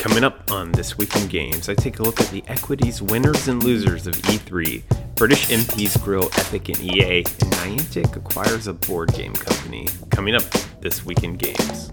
Coming up on This Week in Games, I take a look at the equities winners and losers of E3. British MPs grill Epic and EA, and Niantic acquires a board game company. Coming up This Week in Games.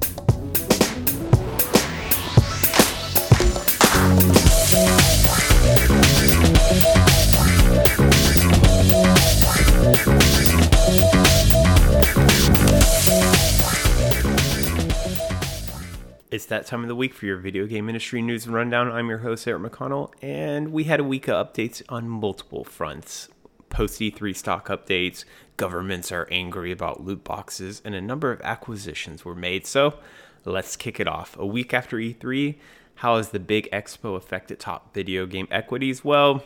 It's that time of the week for your video game industry news and rundown. I'm your host, Eric McConnell, and we had a week of updates on multiple fronts. Post E3 stock updates, governments are angry about loot boxes, and a number of acquisitions were made. So let's kick it off. A week after E3, how has the big expo affected top video game equities? Well,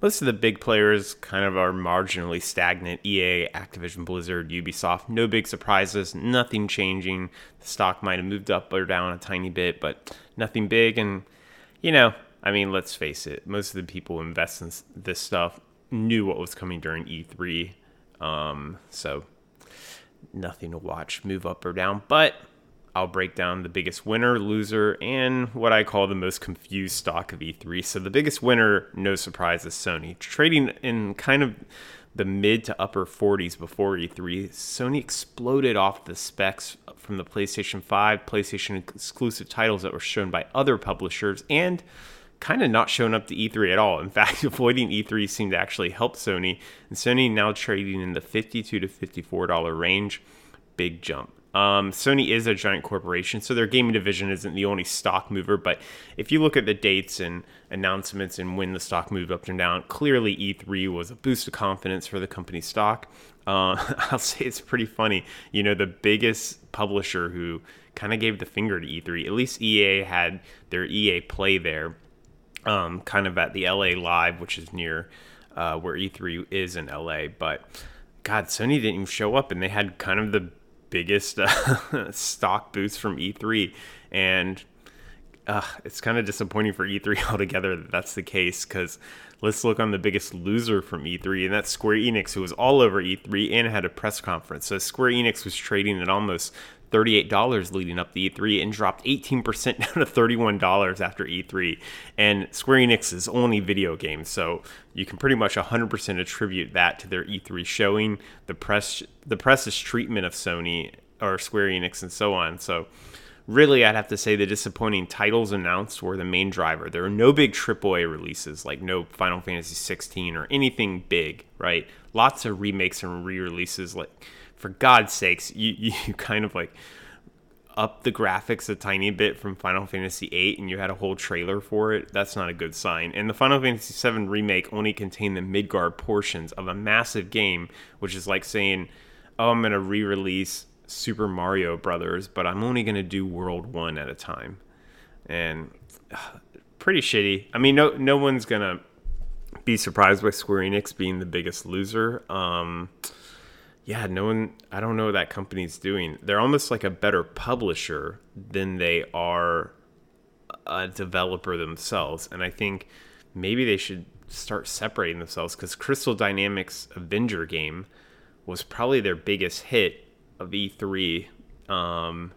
most of the big players kind of are marginally stagnant. EA, Activision Blizzard, Ubisoft, no big surprises, nothing changing. The stock might have moved up or down a tiny bit, but nothing big. And, you know, I mean, let's face it, most of the people who invest in this stuff knew what was coming during E3. Um, so nothing to watch move up or down. But I'll break down the biggest winner, loser, and what I call the most confused stock of E3. So the biggest winner, no surprise, is Sony. Trading in kind of the mid to upper 40s before E3, Sony exploded off the specs from the PlayStation 5, PlayStation exclusive titles that were shown by other publishers, and kind of not showing up to E3 at all. In fact, avoiding E3 seemed to actually help Sony, and Sony now trading in the 52 to $54 range. Big jump. Um, Sony is a giant corporation, so their gaming division isn't the only stock mover. But if you look at the dates and announcements and when the stock moved up and down, clearly E3 was a boost of confidence for the company's stock. Uh, I'll say it's pretty funny. You know, the biggest publisher who kind of gave the finger to E3, at least EA had their EA Play there, um, kind of at the LA Live, which is near uh, where E3 is in LA. But God, Sony didn't even show up, and they had kind of the biggest uh, stock boost from E3, and uh, it's kind of disappointing for E3 altogether that that's the case. Because let's look on the biggest loser from E3, and that's Square Enix, who was all over E3 and had a press conference. So Square Enix was trading at almost $38 leading up to E3 and dropped 18% down to $31 after E3. And Square Enix is only video games, so you can pretty much 100% attribute that to their E3 showing, the press the press's treatment of Sony or Square Enix and so on. So really I'd have to say the disappointing titles announced were the main driver. There were no big AAA releases like no Final Fantasy 16 or anything big, right? Lots of remakes and re-releases like for God's sakes, you, you kind of like up the graphics a tiny bit from Final Fantasy VIII and you had a whole trailer for it, that's not a good sign. And the Final Fantasy VII remake only contained the Midgard portions of a massive game, which is like saying, oh, I'm going to re release Super Mario Brothers, but I'm only going to do World 1 at a time. And uh, pretty shitty. I mean, no, no one's going to be surprised by Square Enix being the biggest loser. Um, yeah, no one, I don't know what that company's doing. They're almost like a better publisher than they are a developer themselves. And I think maybe they should start separating themselves because Crystal Dynamics Avenger game was probably their biggest hit of E3. Um,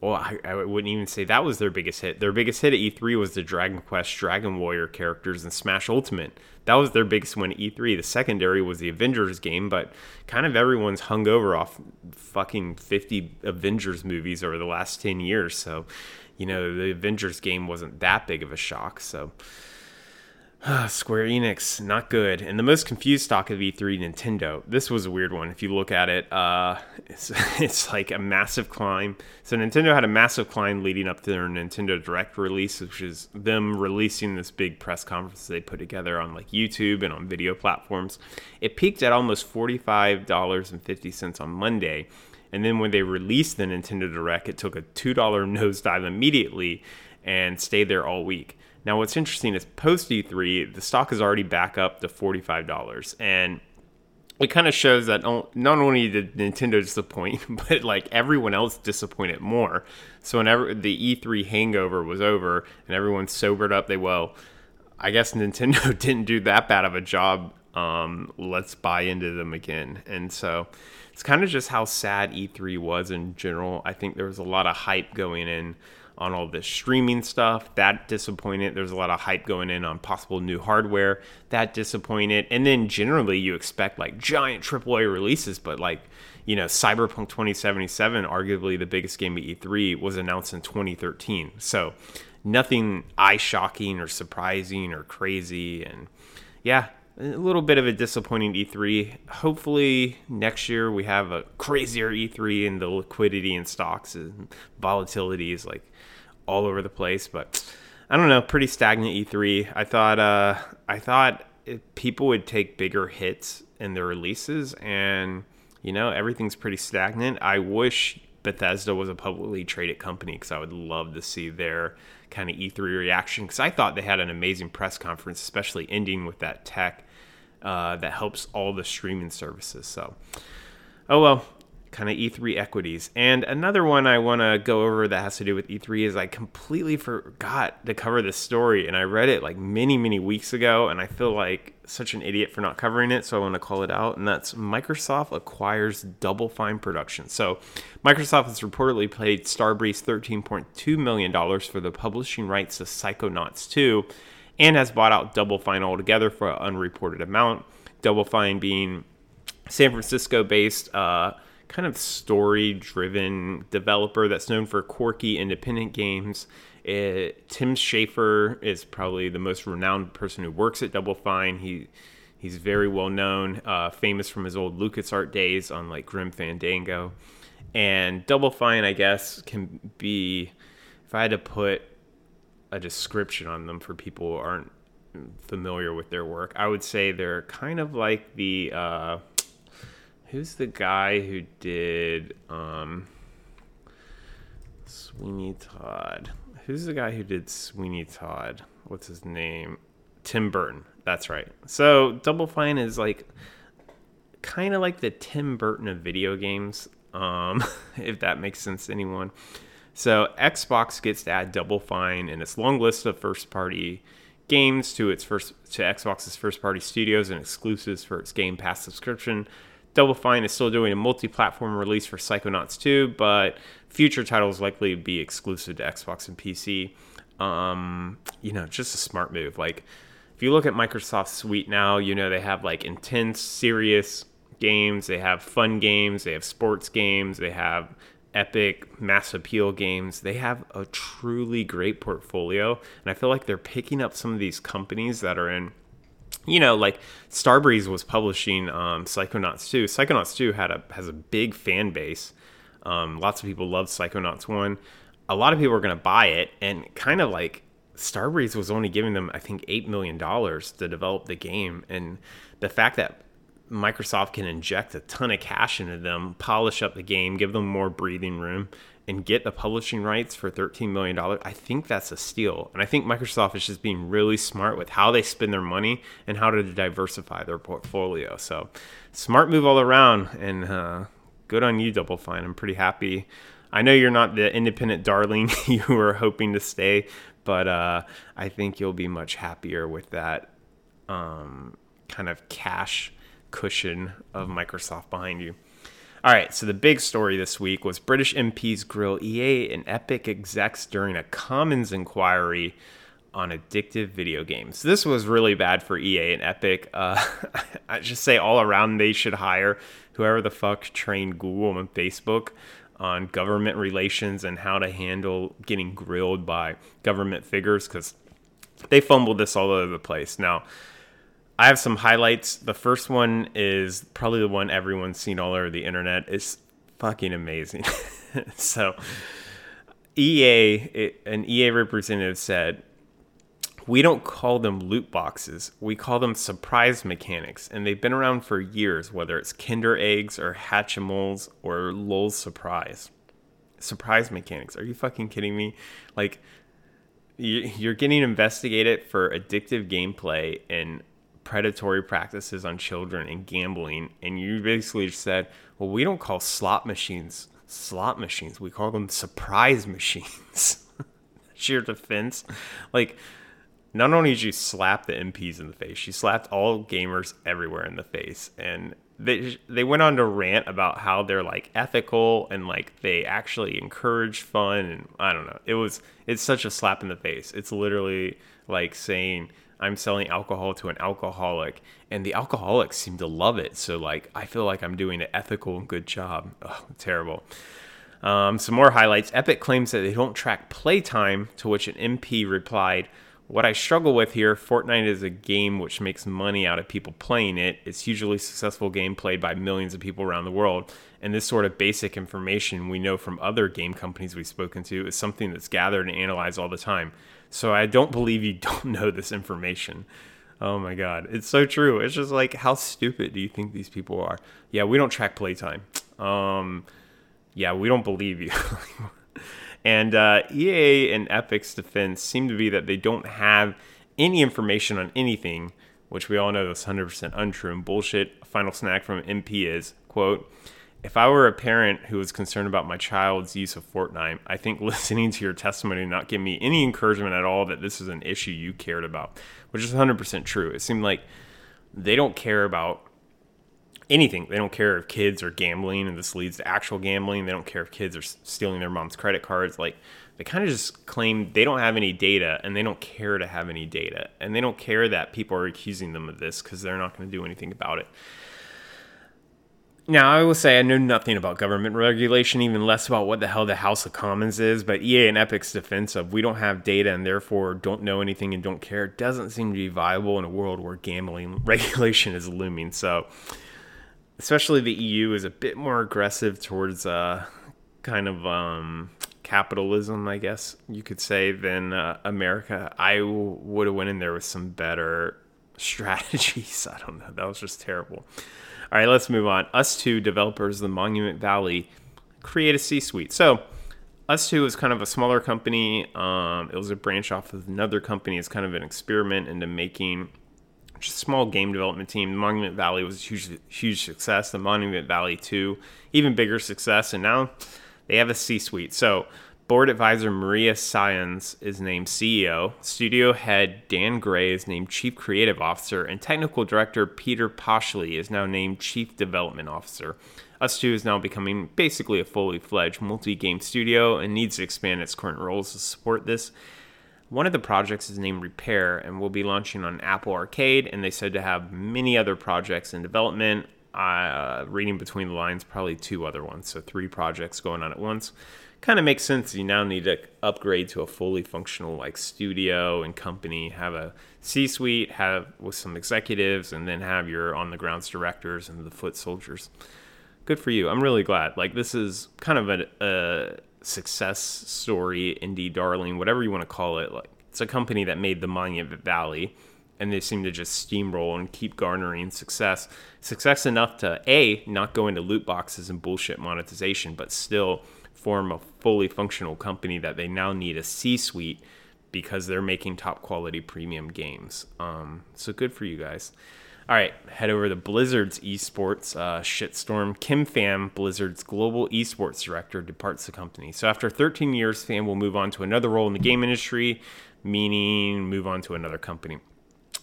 well, I, I, wouldn't even say that was their biggest hit. Their biggest hit at E3 was the Dragon Quest Dragon Warrior characters and Smash Ultimate. That was their biggest win at E3. The secondary was the Avengers game, but kind of everyone's hung over off fucking 50 Avengers movies over the last 10 years. So, you know, the Avengers game wasn't that big of a shock. So, Square Enix, not good. And the most confused stock of E3, Nintendo. This was a weird one. If you look at it, uh, it's, it's like a massive climb. So Nintendo had a massive climb leading up to their Nintendo Direct release, which is them releasing this big press conference they put together on like YouTube and on video platforms. It peaked at almost $45.50 on Monday. And then when they released the Nintendo Direct, it took a $2 nosedive immediately and stayed there all week. Now, what's interesting is post E3, the stock is already back up to $45. And it kind of shows that not only did Nintendo disappoint, but like everyone else disappointed more. So whenever the E3 hangover was over and everyone sobered up, they, well, I guess Nintendo didn't do that bad of a job. Um, let's buy into them again. And so it's kind of just how sad E3 was in general. I think there was a lot of hype going in on all this streaming stuff. That disappointed. There's a lot of hype going in on possible new hardware. That disappointed. And then generally you expect like giant AAA releases, but like, you know, Cyberpunk 2077, arguably the biggest game at E3, was announced in 2013. So nothing eye shocking or surprising or crazy. And yeah, a little bit of a disappointing E3. Hopefully next year we have a crazier E3 and the liquidity in stocks and volatility is like all over the place. But I don't know, pretty stagnant E3. I thought uh, I thought people would take bigger hits in their releases, and you know everything's pretty stagnant. I wish Bethesda was a publicly traded company because I would love to see their kind of E3 reaction because I thought they had an amazing press conference, especially ending with that tech uh, that helps all the streaming services. So, oh well, kind of E3 equities. And another one I want to go over that has to do with E3 is I completely forgot to cover this story and I read it like many, many weeks ago and I feel like such an idiot for not covering it. So I want to call it out. And that's Microsoft acquires Double Fine Production. So Microsoft has reportedly paid Starbreeze $13.2 million for the publishing rights to Psychonauts 2 and has bought out Double Fine altogether for an unreported amount. Double Fine being San Francisco based, uh, kind of story driven developer that's known for quirky independent games. It, Tim Schafer is probably the most renowned person who works at Double Fine. He he's very well known, uh, famous from his old LucasArts days on like Grim Fandango. And Double Fine, I guess, can be if I had to put a description on them for people who aren't familiar with their work, I would say they're kind of like the uh, who's the guy who did um, Sweeney Todd? Who's the guy who did Sweeney Todd? What's his name? Tim Burton. That's right. So Double Fine is like kind of like the Tim Burton of video games, um, if that makes sense to anyone. So Xbox gets to add Double Fine in its long list of first party games to its first to Xbox's first party studios and exclusives for its Game Pass subscription. Double Fine is still doing a multi-platform release for Psychonauts 2, but future titles likely be exclusive to Xbox and PC. Um, you know, just a smart move. Like if you look at Microsoft's suite now, you know they have like intense, serious games, they have fun games, they have sports games, they have epic mass appeal games. They have a truly great portfolio, and I feel like they're picking up some of these companies that are in you know, like Starbreeze was publishing um, Psychonauts 2. Psychonauts 2 had a has a big fan base. Um, lots of people love Psychonauts 1. A lot of people are going to buy it, and kind of like Starbreeze was only giving them, I think, $8 million to develop the game. And the fact that Microsoft can inject a ton of cash into them, polish up the game, give them more breathing room, and get the publishing rights for $13 million, I think that's a steal. And I think Microsoft is just being really smart with how they spend their money and how to diversify their portfolio. So, smart move all around. And uh, good on you, Double Fine. I'm pretty happy. I know you're not the independent darling you were hoping to stay, but uh, I think you'll be much happier with that um, kind of cash cushion of Microsoft behind you. All right, so the big story this week was British MPs grill EA and Epic execs during a Commons inquiry on addictive video games. This was really bad for EA and Epic. Uh, I just say all around they should hire whoever the fuck trained Google and Facebook on government relations and how to handle getting grilled by government figures because they fumbled this all over the place. Now, I have some highlights. The first one is probably the one everyone's seen all over the internet. It's fucking amazing. so, EA, an EA representative said, we don't call them loot boxes. We call them surprise mechanics, and they've been around for years, whether it's Kinder Eggs or Hatchimals or LOL Surprise. Surprise mechanics. Are you fucking kidding me? Like, you're getting investigated for addictive gameplay and predatory practices on children and gambling, and you basically said, well, we don't call slot machines slot machines. We call them surprise machines. Sheer defense. Like, not only did you slap the MPs in the face, she slapped all gamers everywhere in the face. And they they went on to rant about how they're like ethical and like they actually encourage fun and I don't know. It was it's such a slap in the face. It's literally like saying I'm selling alcohol to an alcoholic and the alcoholics seem to love it. So like I feel like I'm doing an ethical and good job. Oh, terrible. Um, some more highlights. Epic claims that they don't track playtime, to which an MP replied, what I struggle with here, Fortnite is a game which makes money out of people playing it. It's hugely successful game played by millions of people around the world. And this sort of basic information we know from other game companies we've spoken to is something that's gathered and analyzed all the time. So I don't believe you don't know this information. Oh my god, it's so true. It's just like how stupid do you think these people are? Yeah, we don't track playtime. Um yeah, we don't believe you. And uh, EA and Epic's defense seem to be that they don't have any information on anything, which we all know is 100% untrue and bullshit. A final snack from MP is, quote, if I were a parent who was concerned about my child's use of Fortnite, I think listening to your testimony not give me any encouragement at all that this is an issue you cared about, which is 100% true. It seemed like they don't care about anything. They don't care if kids are gambling and this leads to actual gambling. They don't care if kids are stealing their mom's credit cards. Like they kind of just claim they don't have any data and they don't care to have any data. And they don't care that people are accusing them of this because they're not going to do anything about it. Now, I will say I know nothing about government regulation, even less about what the hell the House of Commons is, but EA and Epic's defense of we don't have data and therefore don't know anything and don't care doesn't seem to be viable in a world where gambling regulation is looming. So, especially the EU is a bit more aggressive towards uh, kind of um, capitalism, I guess you could say, than uh, America. I w- would have went in there with some better strategies. I don't know. That was just terrible. All right, let's move on. ustwo developers, the Monument Valley, create a C-suite. So ustwo is kind of a smaller company. Um, it was a branch off of another company. It's kind of an experiment into making just a small game development team. The Monument Valley was a huge, huge success. The Monument Valley 2, even bigger success. And now they have a C suite. So, board advisor Maria Sayans is named CEO. Studio head Dan Gray is named Chief Creative Officer. And technical director Peter Pashley is now named Chief Development Officer. ustwo is now becoming basically a fully fledged multi game studio and needs to expand its current roles to support this. One of the projects is named Repair and will be launching on Apple Arcade, and they said to have many other projects in development. Uh, reading between the lines, probably two other ones, so three projects going on at once. Kind of makes sense. You now need to upgrade to a fully functional like studio and company, have a C-suite, have with some executives, and then have your on-the-grounds directors and the foot soldiers. Good for you. I'm really glad. Like this is kind of a, a success story, indie darling, whatever you want to call it. Like it's a company that made the Monument Valley, and they seem to just steamroll and keep garnering success. Success enough to a not go into loot boxes and bullshit monetization, but still form a fully functional company that they now need a C-suite because they're making top quality premium games. Um, so good for you guys. All right, head over to Blizzard's esports uh, shitstorm. Kim Phan, Blizzard's global esports director, departs the company. So after 13 years, Phan will move on to another role in the game industry, meaning move on to another company.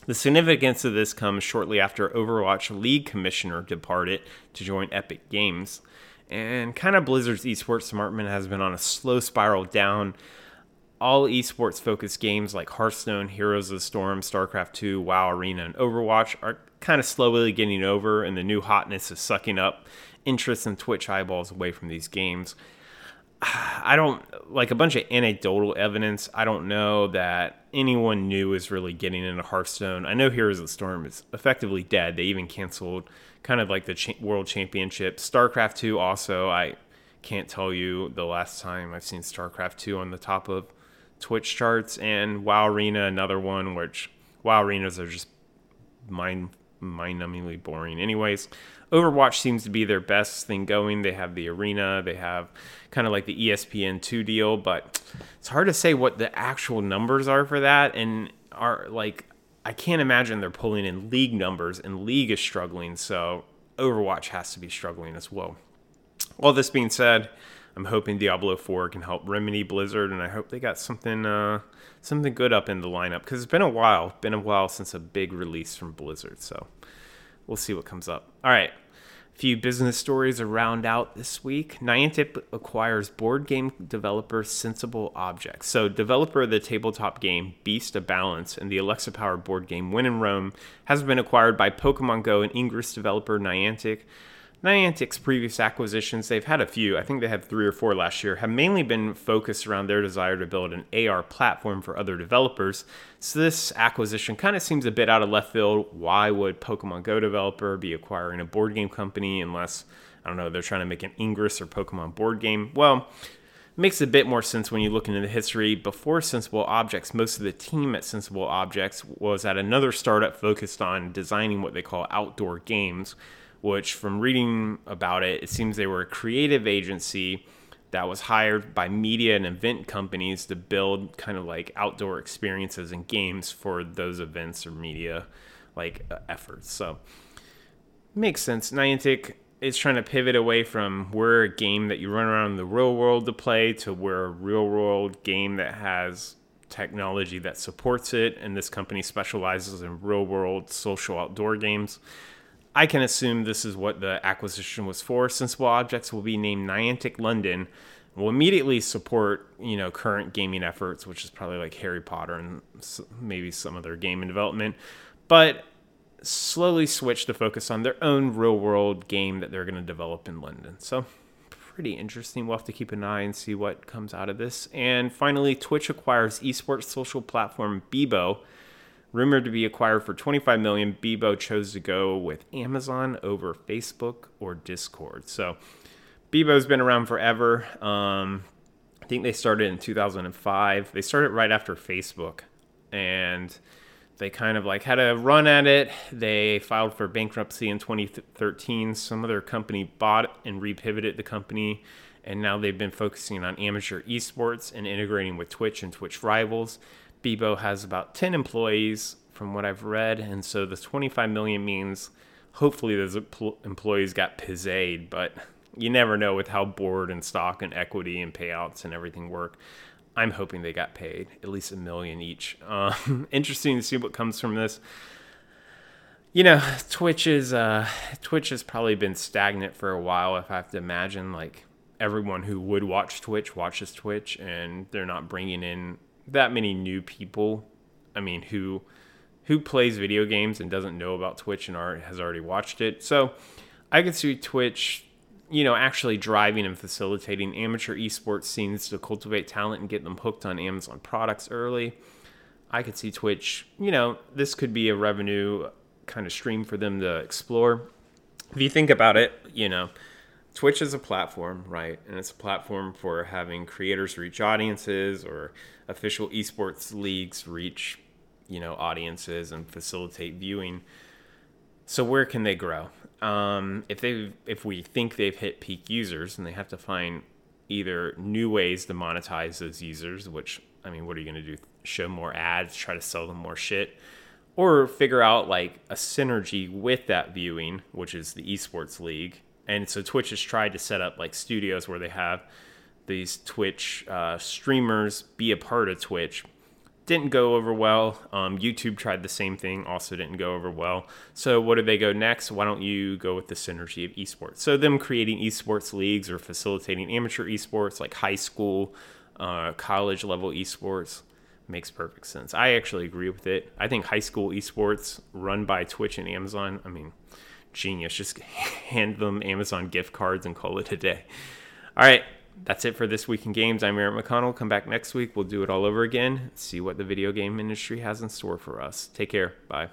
The significance of this comes shortly after Overwatch League commissioner departed to join Epic Games. And kind of Blizzard's esports department has been on a slow spiral down all esports focused games like Hearthstone, Heroes of the Storm, StarCraft 2, WoW Arena, and Overwatch are kind of slowly getting over, and the new hotness is sucking up interest and Twitch eyeballs away from these games. I don't like a bunch of anecdotal evidence. I don't know that anyone new is really getting into Hearthstone. I know Heroes of the Storm is effectively dead. They even canceled kind of like the cha- World Championship. StarCraft 2 also, I can't tell you the last time I've seen StarCraft 2 on the top of Twitch charts, and WoW Arena, another one, which WoW Arenas are just mind mind numbingly boring. Anyways, Overwatch seems to be their best thing going. They have the arena, they have kind of like the ESPN two deal, but it's hard to say what the actual numbers are for that. And are like, I can't imagine they're pulling in league numbers, and league is struggling, so Overwatch has to be struggling as well. All this being said, I'm hoping Diablo 4 can help remedy Blizzard, and I hope they got something uh, something good up in the lineup because it's been a while, been a while since a big release from Blizzard. So we'll see what comes up. All right, few business stories to round out this week. Niantic acquires board game developer Sensible Objects. So, developer of the tabletop game Beast of Balance and the Alexa powered board game When in Rome has been acquired by Pokemon Go and Ingress developer Niantic. Niantic's previous acquisitions, they've had a few, I think they had three or four last year, have mainly been focused around their desire to build an AR platform for other developers. So this acquisition kind of seems a bit out of left field. Why would Pokemon Go developer be acquiring a board game company unless, I don't know, they're trying to make an Ingress or Pokemon board game? Well, makes a bit more sense when you look into the history. Before Sensible Objects, most of the team at Sensible Objects was at another startup focused on designing what they call outdoor games which from reading about it, it seems they were a creative agency that was hired by media and event companies to build kind of like outdoor experiences and games for those events or media like uh, efforts. So makes sense. Niantic is trying to pivot away from we're a game that you run around in the real world to play to we're a real world game that has technology that supports it and this company specializes in real world social outdoor games I can assume this is what the acquisition was for. Sensible Objects will be named Niantic London. Will immediately support you know current gaming efforts, which is probably like Harry Potter and maybe some other game in development, but slowly switch to focus on their own real world game that they're going to develop in London. So pretty interesting. We'll have to keep an eye and see what comes out of this. And finally, Twitch acquires esports social platform Bebo Rumored to be acquired for 25 million, Bebo chose to go with Amazon over Facebook or Discord. So Bebo's been around forever. Um, I think they started in 2005. They started right after Facebook, and they kind of like had a run at it. They filed for bankruptcy in 2013. Some other company bought and repivoted the company, and now they've been focusing on amateur esports and integrating with Twitch and Twitch rivals. Bebo has about 10 employees from what I've read, and so the 25 million means hopefully those employees got pizzade, but you never know with how board and stock and equity and payouts and everything work. I'm hoping they got paid at least a million each. Um, interesting to see what comes from this. You know, Twitch is uh, Twitch has probably been stagnant for a while. If I have to imagine, like everyone who would watch Twitch watches Twitch, and they're not bringing in that many new people. I mean, who who plays video games and doesn't know about Twitch and are, has already watched it. So I could see Twitch, you know, actually driving and facilitating amateur esports scenes to cultivate talent and get them hooked on Amazon products early. I could see Twitch, you know, this could be a revenue kind of stream for them to explore. If you think about it, you know, Twitch is a platform, right? And it's a platform for having creators reach audiences or official esports leagues reach, you know, audiences and facilitate viewing. So where can they grow? Um, if they if we think they've hit peak users, and they have to find either new ways to monetize those users, which I mean, what are you going to do? Show more ads, try to sell them more shit, or figure out like a synergy with that viewing, which is the esports league, and so Twitch has tried to set up like studios where they have these Twitch uh, streamers be a part of Twitch. Didn't go over well. Um, YouTube tried the same thing, also didn't go over well. So, what did they go next? Why don't you go with the synergy of esports? So, them creating esports leagues or facilitating amateur esports like high school, uh, college level esports makes perfect sense. I actually agree with it. I think high school esports run by Twitch and Amazon, I mean, genius. Just hand them Amazon gift cards and call it a day. All right, that's it for this week in games. I'm Eric McConnell. Come back next week. We'll do it all over again. See what the video game industry has in store for us. Take care. Bye.